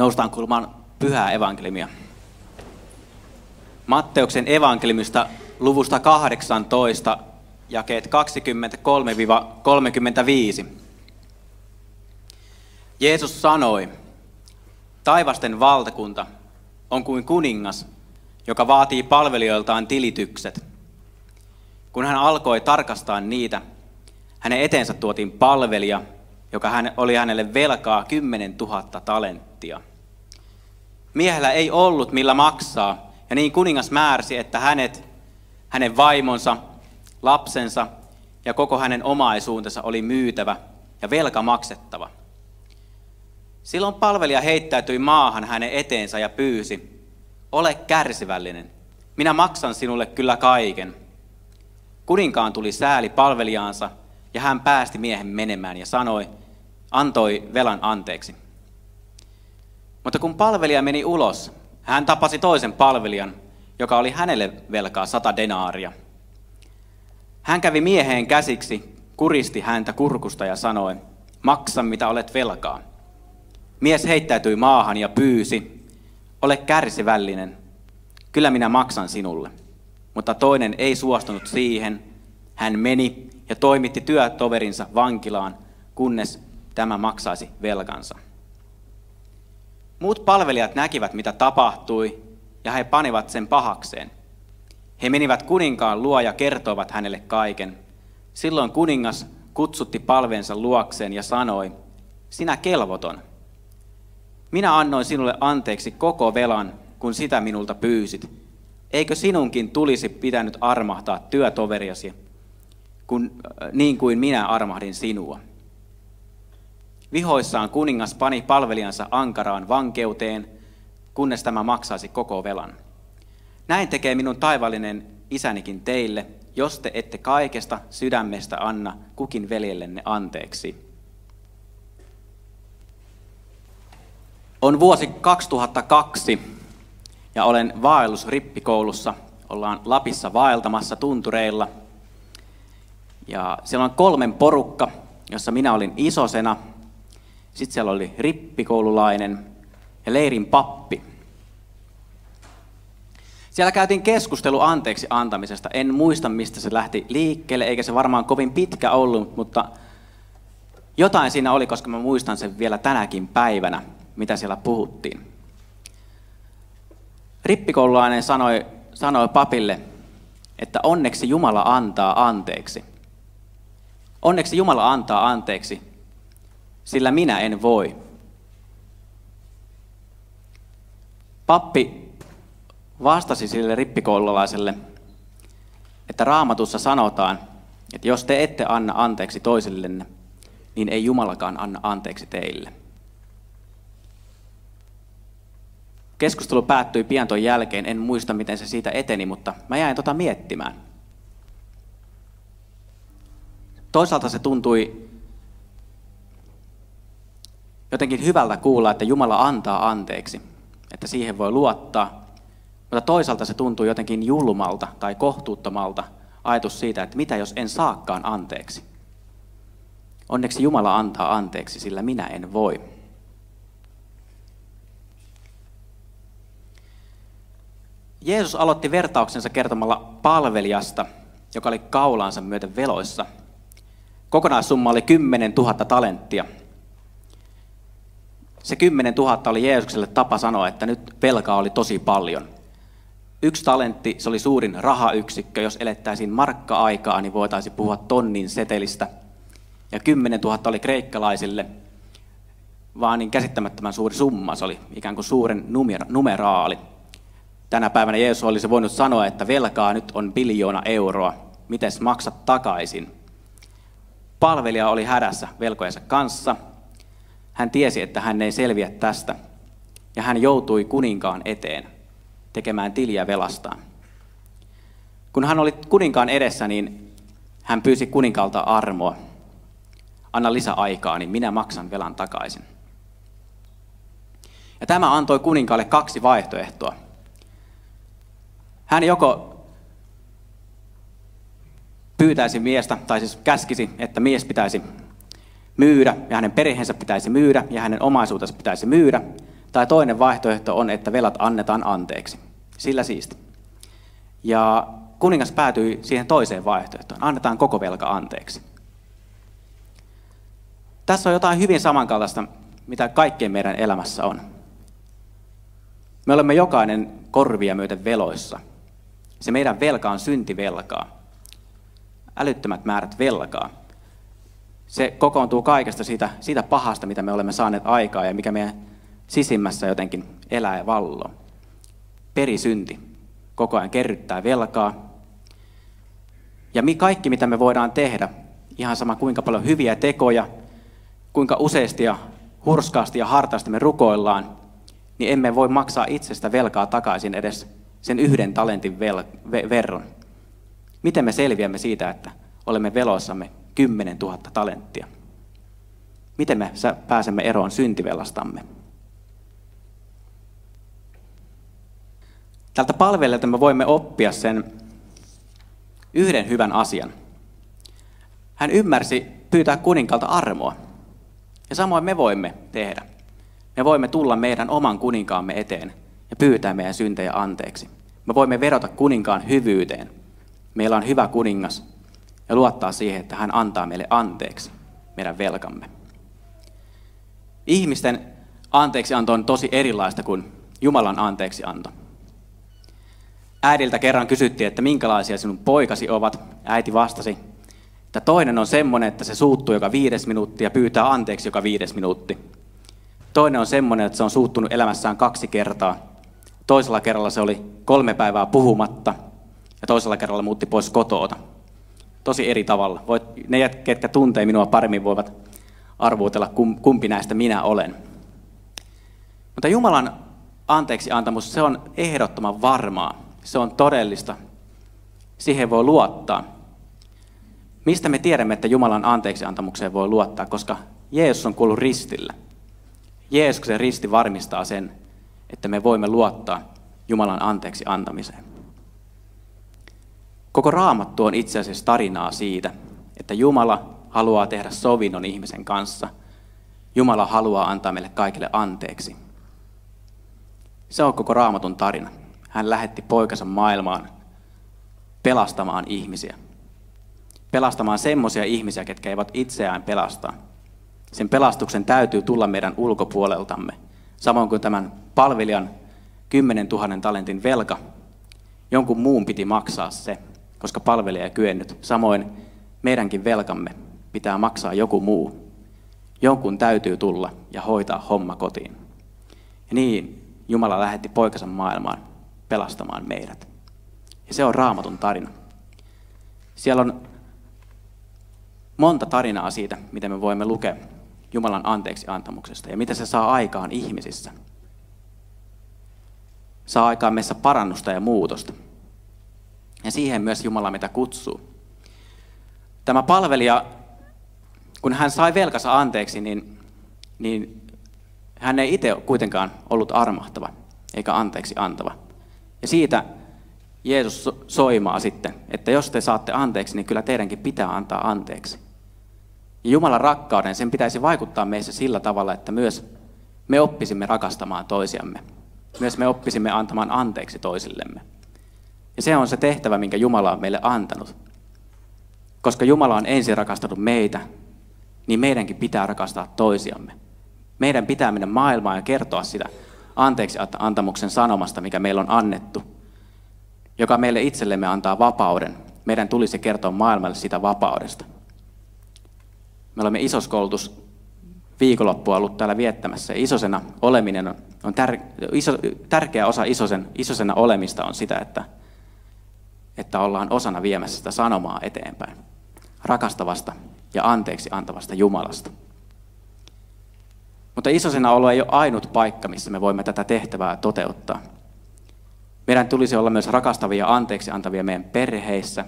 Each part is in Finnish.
Noustaan kulmaan pyhää evankeliumia. Matteuksen evankeliumista luvusta 18, jakeet 23-35. Jeesus sanoi, taivasten valtakunta on kuin kuningas, joka vaatii palvelijoiltaan tilitykset. Kun hän alkoi tarkastaa niitä, hänen eteensä tuotiin palvelija, joka oli hänelle velkaa 10 000 talenttia. Miehellä ei ollut millä maksaa, ja niin kuningas määräsi, että hänet, hänen vaimonsa, lapsensa ja koko hänen omaisuutensa oli myytävä ja velka maksettava. Silloin palvelija heittäytyi maahan hänen eteensä ja pyysi, ole kärsivällinen, minä maksan sinulle kyllä kaiken. Kuninkaan tuli sääli palvelijaansa ja hän päästi miehen menemään ja sanoi, antoi velan anteeksi. Mutta kun palvelija meni ulos, hän tapasi toisen palvelijan, joka oli hänelle velkaa sata denaaria. Hän kävi mieheen käsiksi, kuristi häntä kurkusta ja sanoi, maksa mitä olet velkaa. Mies heittäytyi maahan ja pyysi, ole kärsivällinen, kyllä minä maksan sinulle. Mutta toinen ei suostunut siihen. Hän meni ja toimitti työtoverinsa vankilaan, kunnes tämä maksaisi velkansa. Muut palvelijat näkivät, mitä tapahtui, ja he panivat sen pahakseen. He menivät kuninkaan luo ja kertoivat hänelle kaiken. Silloin kuningas kutsutti palvensa luokseen ja sanoi, sinä kelvoton. Minä annoin sinulle anteeksi koko velan, kun sitä minulta pyysit. Eikö sinunkin tulisi pitänyt armahtaa työtoveriasi, kun, niin kuin minä armahdin sinua? Vihoissaan kuningas pani palvelijansa ankaraan vankeuteen, kunnes tämä maksaisi koko velan. Näin tekee minun taivallinen isänikin teille, jos te ette kaikesta sydämestä anna kukin veljellenne anteeksi. On vuosi 2002 ja olen vaellus rippikoulussa. Ollaan Lapissa vaeltamassa tuntureilla. Ja siellä on kolmen porukka, jossa minä olin isosena – sitten siellä oli rippikoululainen ja leirin pappi. Siellä käytiin keskustelu anteeksi antamisesta. En muista, mistä se lähti liikkeelle, eikä se varmaan kovin pitkä ollut, mutta jotain siinä oli, koska mä muistan sen vielä tänäkin päivänä, mitä siellä puhuttiin. Rippikoululainen sanoi, sanoi papille, että onneksi Jumala antaa anteeksi. Onneksi Jumala antaa anteeksi, sillä minä en voi. Pappi vastasi sille rippikoululaiselle, että raamatussa sanotaan, että jos te ette anna anteeksi toisillenne, niin ei Jumalakaan anna anteeksi teille. Keskustelu päättyi pian tuon jälkeen, en muista miten se siitä eteni, mutta mä jäin tota miettimään. Toisaalta se tuntui jotenkin hyvältä kuulla, että Jumala antaa anteeksi, että siihen voi luottaa. Mutta toisaalta se tuntuu jotenkin julmalta tai kohtuuttomalta ajatus siitä, että mitä jos en saakaan anteeksi. Onneksi Jumala antaa anteeksi, sillä minä en voi. Jeesus aloitti vertauksensa kertomalla palvelijasta, joka oli kaulaansa myöten veloissa. Kokonaissumma oli 10 000 talenttia – se 10 000 oli Jeesukselle tapa sanoa, että nyt velkaa oli tosi paljon. Yksi talentti, se oli suurin rahayksikkö. Jos elettäisiin markka-aikaa, niin voitaisiin puhua tonnin setelistä. Ja 10 000 oli kreikkalaisille vaan niin käsittämättömän suuri summa. Se oli ikään kuin suuren numeraali. Tänä päivänä Jeesus olisi voinut sanoa, että velkaa nyt on biljoona euroa. Mites maksat takaisin? Palvelija oli hädässä velkojensa kanssa – hän tiesi, että hän ei selviä tästä, ja hän joutui kuninkaan eteen tekemään tiliä velastaan. Kun hän oli kuninkaan edessä, niin hän pyysi kuninkaalta armoa. Anna lisäaikaa, niin minä maksan velan takaisin. Ja tämä antoi kuninkaalle kaksi vaihtoehtoa. Hän joko pyytäisi miestä, tai siis käskisi, että mies pitäisi myydä ja hänen perheensä pitäisi myydä ja hänen omaisuutensa pitäisi myydä. Tai toinen vaihtoehto on, että velat annetaan anteeksi. Sillä siisti. Ja kuningas päätyi siihen toiseen vaihtoehtoon. Annetaan koko velka anteeksi. Tässä on jotain hyvin samankaltaista, mitä kaikkien meidän elämässä on. Me olemme jokainen korvia myöten veloissa. Se meidän velka on syntivelkaa. Älyttömät määrät velkaa. Se kokoontuu kaikesta siitä, siitä pahasta, mitä me olemme saaneet aikaa ja mikä meidän sisimmässä jotenkin elää ja valloo. Perisynti koko ajan kerryttää velkaa. Ja kaikki, mitä me voidaan tehdä, ihan sama kuinka paljon hyviä tekoja, kuinka useasti ja hurskaasti ja hartaasti me rukoillaan, niin emme voi maksaa itsestä velkaa takaisin edes sen yhden talentin vel- ve-. Miten me selviämme siitä, että olemme veloissamme 10 000 talenttia? Miten me pääsemme eroon syntivelastamme? Tältä palvelijalta me voimme oppia sen yhden hyvän asian. Hän ymmärsi pyytää kuninkalta armoa. Ja samoin me voimme tehdä. Me voimme tulla meidän oman kuninkaamme eteen ja pyytää meidän syntejä anteeksi. Me voimme verota kuninkaan hyvyyteen. Meillä on hyvä kuningas ja luottaa siihen, että hän antaa meille anteeksi meidän velkamme. Ihmisten anteeksianto on tosi erilaista kuin Jumalan anteeksianto. Äidiltä kerran kysyttiin, että minkälaisia sinun poikasi ovat. Äiti vastasi, että toinen on semmoinen, että se suuttuu joka viides minuutti ja pyytää anteeksi joka viides minuutti. Toinen on semmoinen, että se on suuttunut elämässään kaksi kertaa. Toisella kerralla se oli kolme päivää puhumatta ja toisella kerralla muutti pois kotoota. Tosi eri tavalla. Voit, ne, ketkä tuntee minua paremmin, voivat arvuutella, kumpi näistä minä olen. Mutta Jumalan anteeksi antamus, se on ehdottoman varmaa. Se on todellista. Siihen voi luottaa. Mistä me tiedämme, että Jumalan anteeksiantamukseen voi luottaa? Koska Jeesus on kuollut ristillä. Jeesuksen risti varmistaa sen, että me voimme luottaa Jumalan anteeksi antamiseen. Koko raamattu on itse asiassa tarinaa siitä, että Jumala haluaa tehdä sovinnon ihmisen kanssa. Jumala haluaa antaa meille kaikille anteeksi. Se on koko raamatun tarina. Hän lähetti poikansa maailmaan pelastamaan ihmisiä. Pelastamaan semmoisia ihmisiä, ketkä eivät itseään pelasta. Sen pelastuksen täytyy tulla meidän ulkopuoleltamme. Samoin kuin tämän palvelijan 10 000 talentin velka. Jonkun muun piti maksaa se, koska palvelija ei kyennyt. Samoin meidänkin velkamme pitää maksaa joku muu. Jonkun täytyy tulla ja hoitaa homma kotiin. Ja niin Jumala lähetti poikansa maailmaan pelastamaan meidät. Ja se on raamatun tarina. Siellä on monta tarinaa siitä, miten me voimme lukea Jumalan anteeksi antamuksesta ja mitä se saa aikaan ihmisissä. Saa aikaan meissä parannusta ja muutosta. Ja siihen myös Jumala mitä kutsuu. Tämä palvelija, kun hän sai velkansa anteeksi, niin, niin hän ei itse kuitenkaan ollut armahtava eikä anteeksi antava. Ja siitä Jeesus soimaa sitten, että jos te saatte anteeksi, niin kyllä teidänkin pitää antaa anteeksi. Ja Jumalan rakkauden, sen pitäisi vaikuttaa meissä sillä tavalla, että myös me oppisimme rakastamaan toisiamme. Myös me oppisimme antamaan anteeksi toisillemme. Ja se on se tehtävä, minkä Jumala on meille antanut. Koska Jumala on ensin rakastanut meitä, niin meidänkin pitää rakastaa toisiamme. Meidän pitää mennä maailmaan ja kertoa sitä anteeksi antamuksen sanomasta, mikä meillä on annettu, joka meille itsellemme antaa vapauden. Meidän tulisi kertoa maailmalle sitä vapaudesta. Me olemme isoskoulutus viikonloppua ollut täällä viettämässä. Isosena oleminen on, on tär, iso, tärkeä osa isosen, isosena olemista on sitä, että, että ollaan osana viemässä sitä sanomaa eteenpäin. Rakastavasta ja anteeksi antavasta Jumalasta. Mutta isosena olo ei ole ainut paikka, missä me voimme tätä tehtävää toteuttaa. Meidän tulisi olla myös rakastavia ja anteeksi antavia meidän perheissä.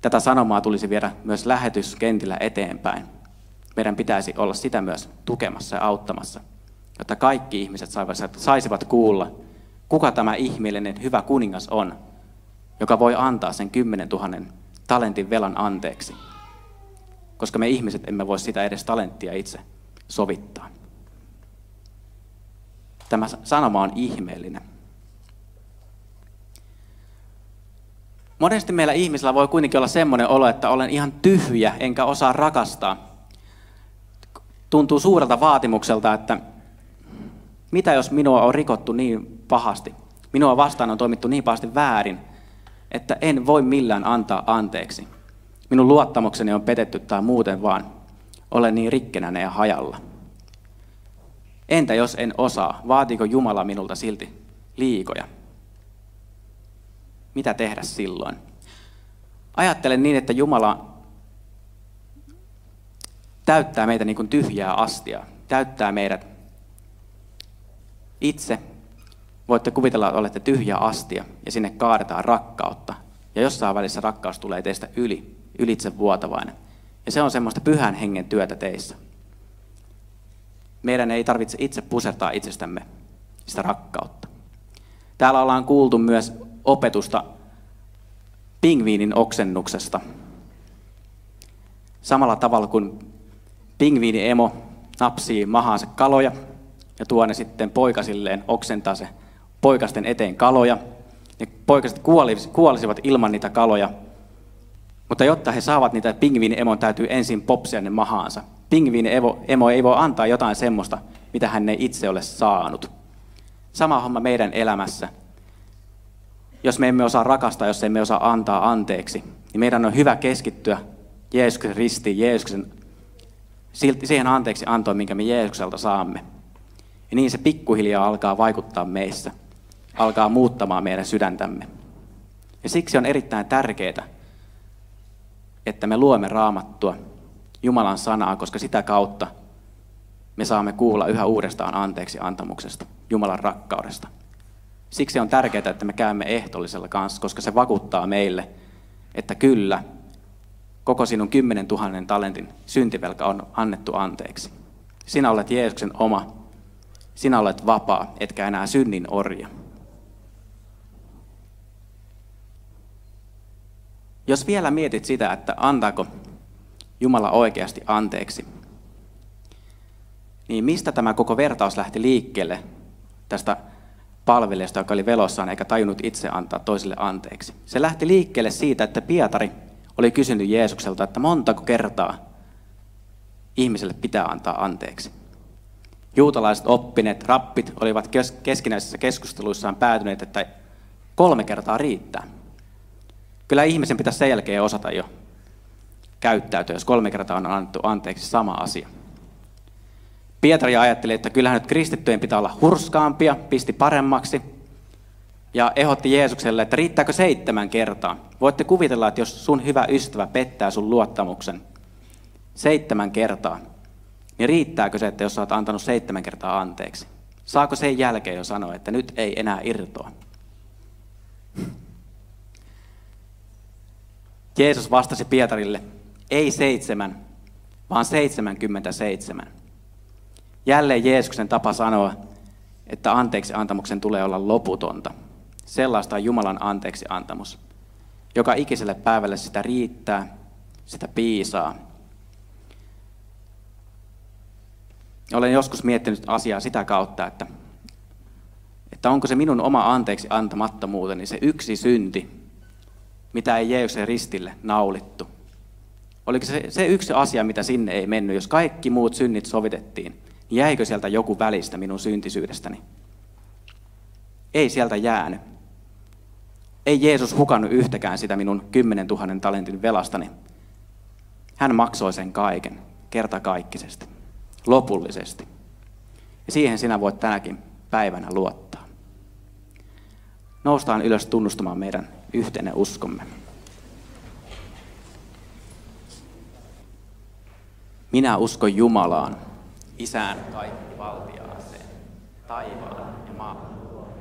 Tätä sanomaa tulisi viedä myös lähetyskentillä eteenpäin. Meidän pitäisi olla sitä myös tukemassa ja auttamassa, jotta kaikki ihmiset saisivat kuulla, kuka tämä ihmeellinen hyvä kuningas on, joka voi antaa sen 10 000 talentin velan anteeksi. Koska me ihmiset emme voi sitä edes talenttia itse sovittaa. tämä sanoma on ihmeellinen. Monesti meillä ihmisillä voi kuitenkin olla semmoinen olo, että olen ihan tyhjä enkä osaa rakastaa. Tuntuu suurelta vaatimukselta, että mitä jos minua on rikottu niin pahasti, minua vastaan on toimittu niin pahasti väärin, että en voi millään antaa anteeksi. Minun luottamukseni on petetty tai muuten vaan olen niin rikkenänä ja hajalla. Entä jos en osaa, vaatiiko Jumala minulta silti liikoja? Mitä tehdä silloin? Ajattelen niin, että Jumala täyttää meitä niin kuin tyhjää astia, täyttää meidät itse. Voitte kuvitella, että olette tyhjä astia ja sinne kaadetaan rakkautta. Ja jossain välissä rakkaus tulee teistä yli, ylitse vuotavainen. Ja se on semmoista pyhän hengen työtä teissä. Meidän ei tarvitse itse pusertaa itsestämme sitä rakkautta. Täällä ollaan kuultu myös opetusta pingviinin oksennuksesta. Samalla tavalla kuin pingviini emo napsii mahaansa kaloja ja tuo ne sitten poikasilleen, oksentaa se poikasten eteen kaloja. Ne poikaset kuolisivat ilman niitä kaloja, mutta jotta he saavat niitä pingviini-emon, täytyy ensin popsia ne mahaansa. Pingviini-emo ei voi antaa jotain semmoista, mitä hän ei itse ole saanut. Sama homma meidän elämässä. Jos me emme osaa rakastaa, jos emme osaa antaa anteeksi, niin meidän on hyvä keskittyä Jeesuksen ristiin, Jeesuksen, siihen anteeksi antoon, minkä me Jeesukselta saamme. Ja niin se pikkuhiljaa alkaa vaikuttaa meissä, alkaa muuttamaan meidän sydäntämme. Ja siksi on erittäin tärkeää, että me luemme raamattua, Jumalan sanaa, koska sitä kautta me saamme kuulla yhä uudestaan anteeksi antamuksesta, Jumalan rakkaudesta. Siksi on tärkeää, että me käymme ehtollisella kanssa, koska se vakuuttaa meille, että kyllä, koko sinun kymmenen tuhannen talentin syntivelka on annettu anteeksi. Sinä olet Jeesuksen oma, sinä olet vapaa, etkä enää synnin orja. Jos vielä mietit sitä, että antaako Jumala oikeasti anteeksi, niin mistä tämä koko vertaus lähti liikkeelle tästä palvelijasta, joka oli velossaan eikä tajunnut itse antaa toiselle anteeksi? Se lähti liikkeelle siitä, että Pietari oli kysynyt Jeesukselta, että montako kertaa ihmiselle pitää antaa anteeksi. Juutalaiset oppineet, rappit olivat keskinäisissä keskusteluissaan päätyneet, että kolme kertaa riittää. Kyllä ihmisen pitäisi sen jälkeen osata jo käyttäytyä, jos kolme kertaa on annettu anteeksi sama asia. Pietari ajatteli, että kyllähän nyt kristittyjen pitää olla hurskaampia, pisti paremmaksi ja ehdotti Jeesukselle, että riittääkö seitsemän kertaa. Voitte kuvitella, että jos sun hyvä ystävä pettää sun luottamuksen seitsemän kertaa, niin riittääkö se, että jos oot antanut seitsemän kertaa anteeksi? Saako sen jälkeen jo sanoa, että nyt ei enää irtoa? Jeesus vastasi Pietarille, ei seitsemän, vaan 77. Jälleen Jeesuksen tapa sanoa, että anteeksi antamuksen tulee olla loputonta. Sellaista on Jumalan anteeksi antamus. Joka ikiselle päivälle sitä riittää, sitä piisaa. Olen joskus miettinyt asiaa sitä kautta, että, että onko se minun oma anteeksi antamattomuuteni se yksi synti, mitä ei Jeesuksen ristille naulittu. Oliko se, se yksi asia, mitä sinne ei mennyt? Jos kaikki muut synnit sovitettiin, niin jäikö sieltä joku välistä minun syntisyydestäni? Ei sieltä jäänyt. Ei Jeesus hukannut yhtäkään sitä minun kymmenen tuhannen talentin velastani. Hän maksoi sen kaiken, kertakaikkisesti, lopullisesti. Ja siihen sinä voit tänäkin päivänä luottaa. Noustaan ylös tunnustamaan meidän yhtenä uskomme. Minä uskon Jumalaan, Isään kaikki valtiaaseen, taivaan ja maan luojaan.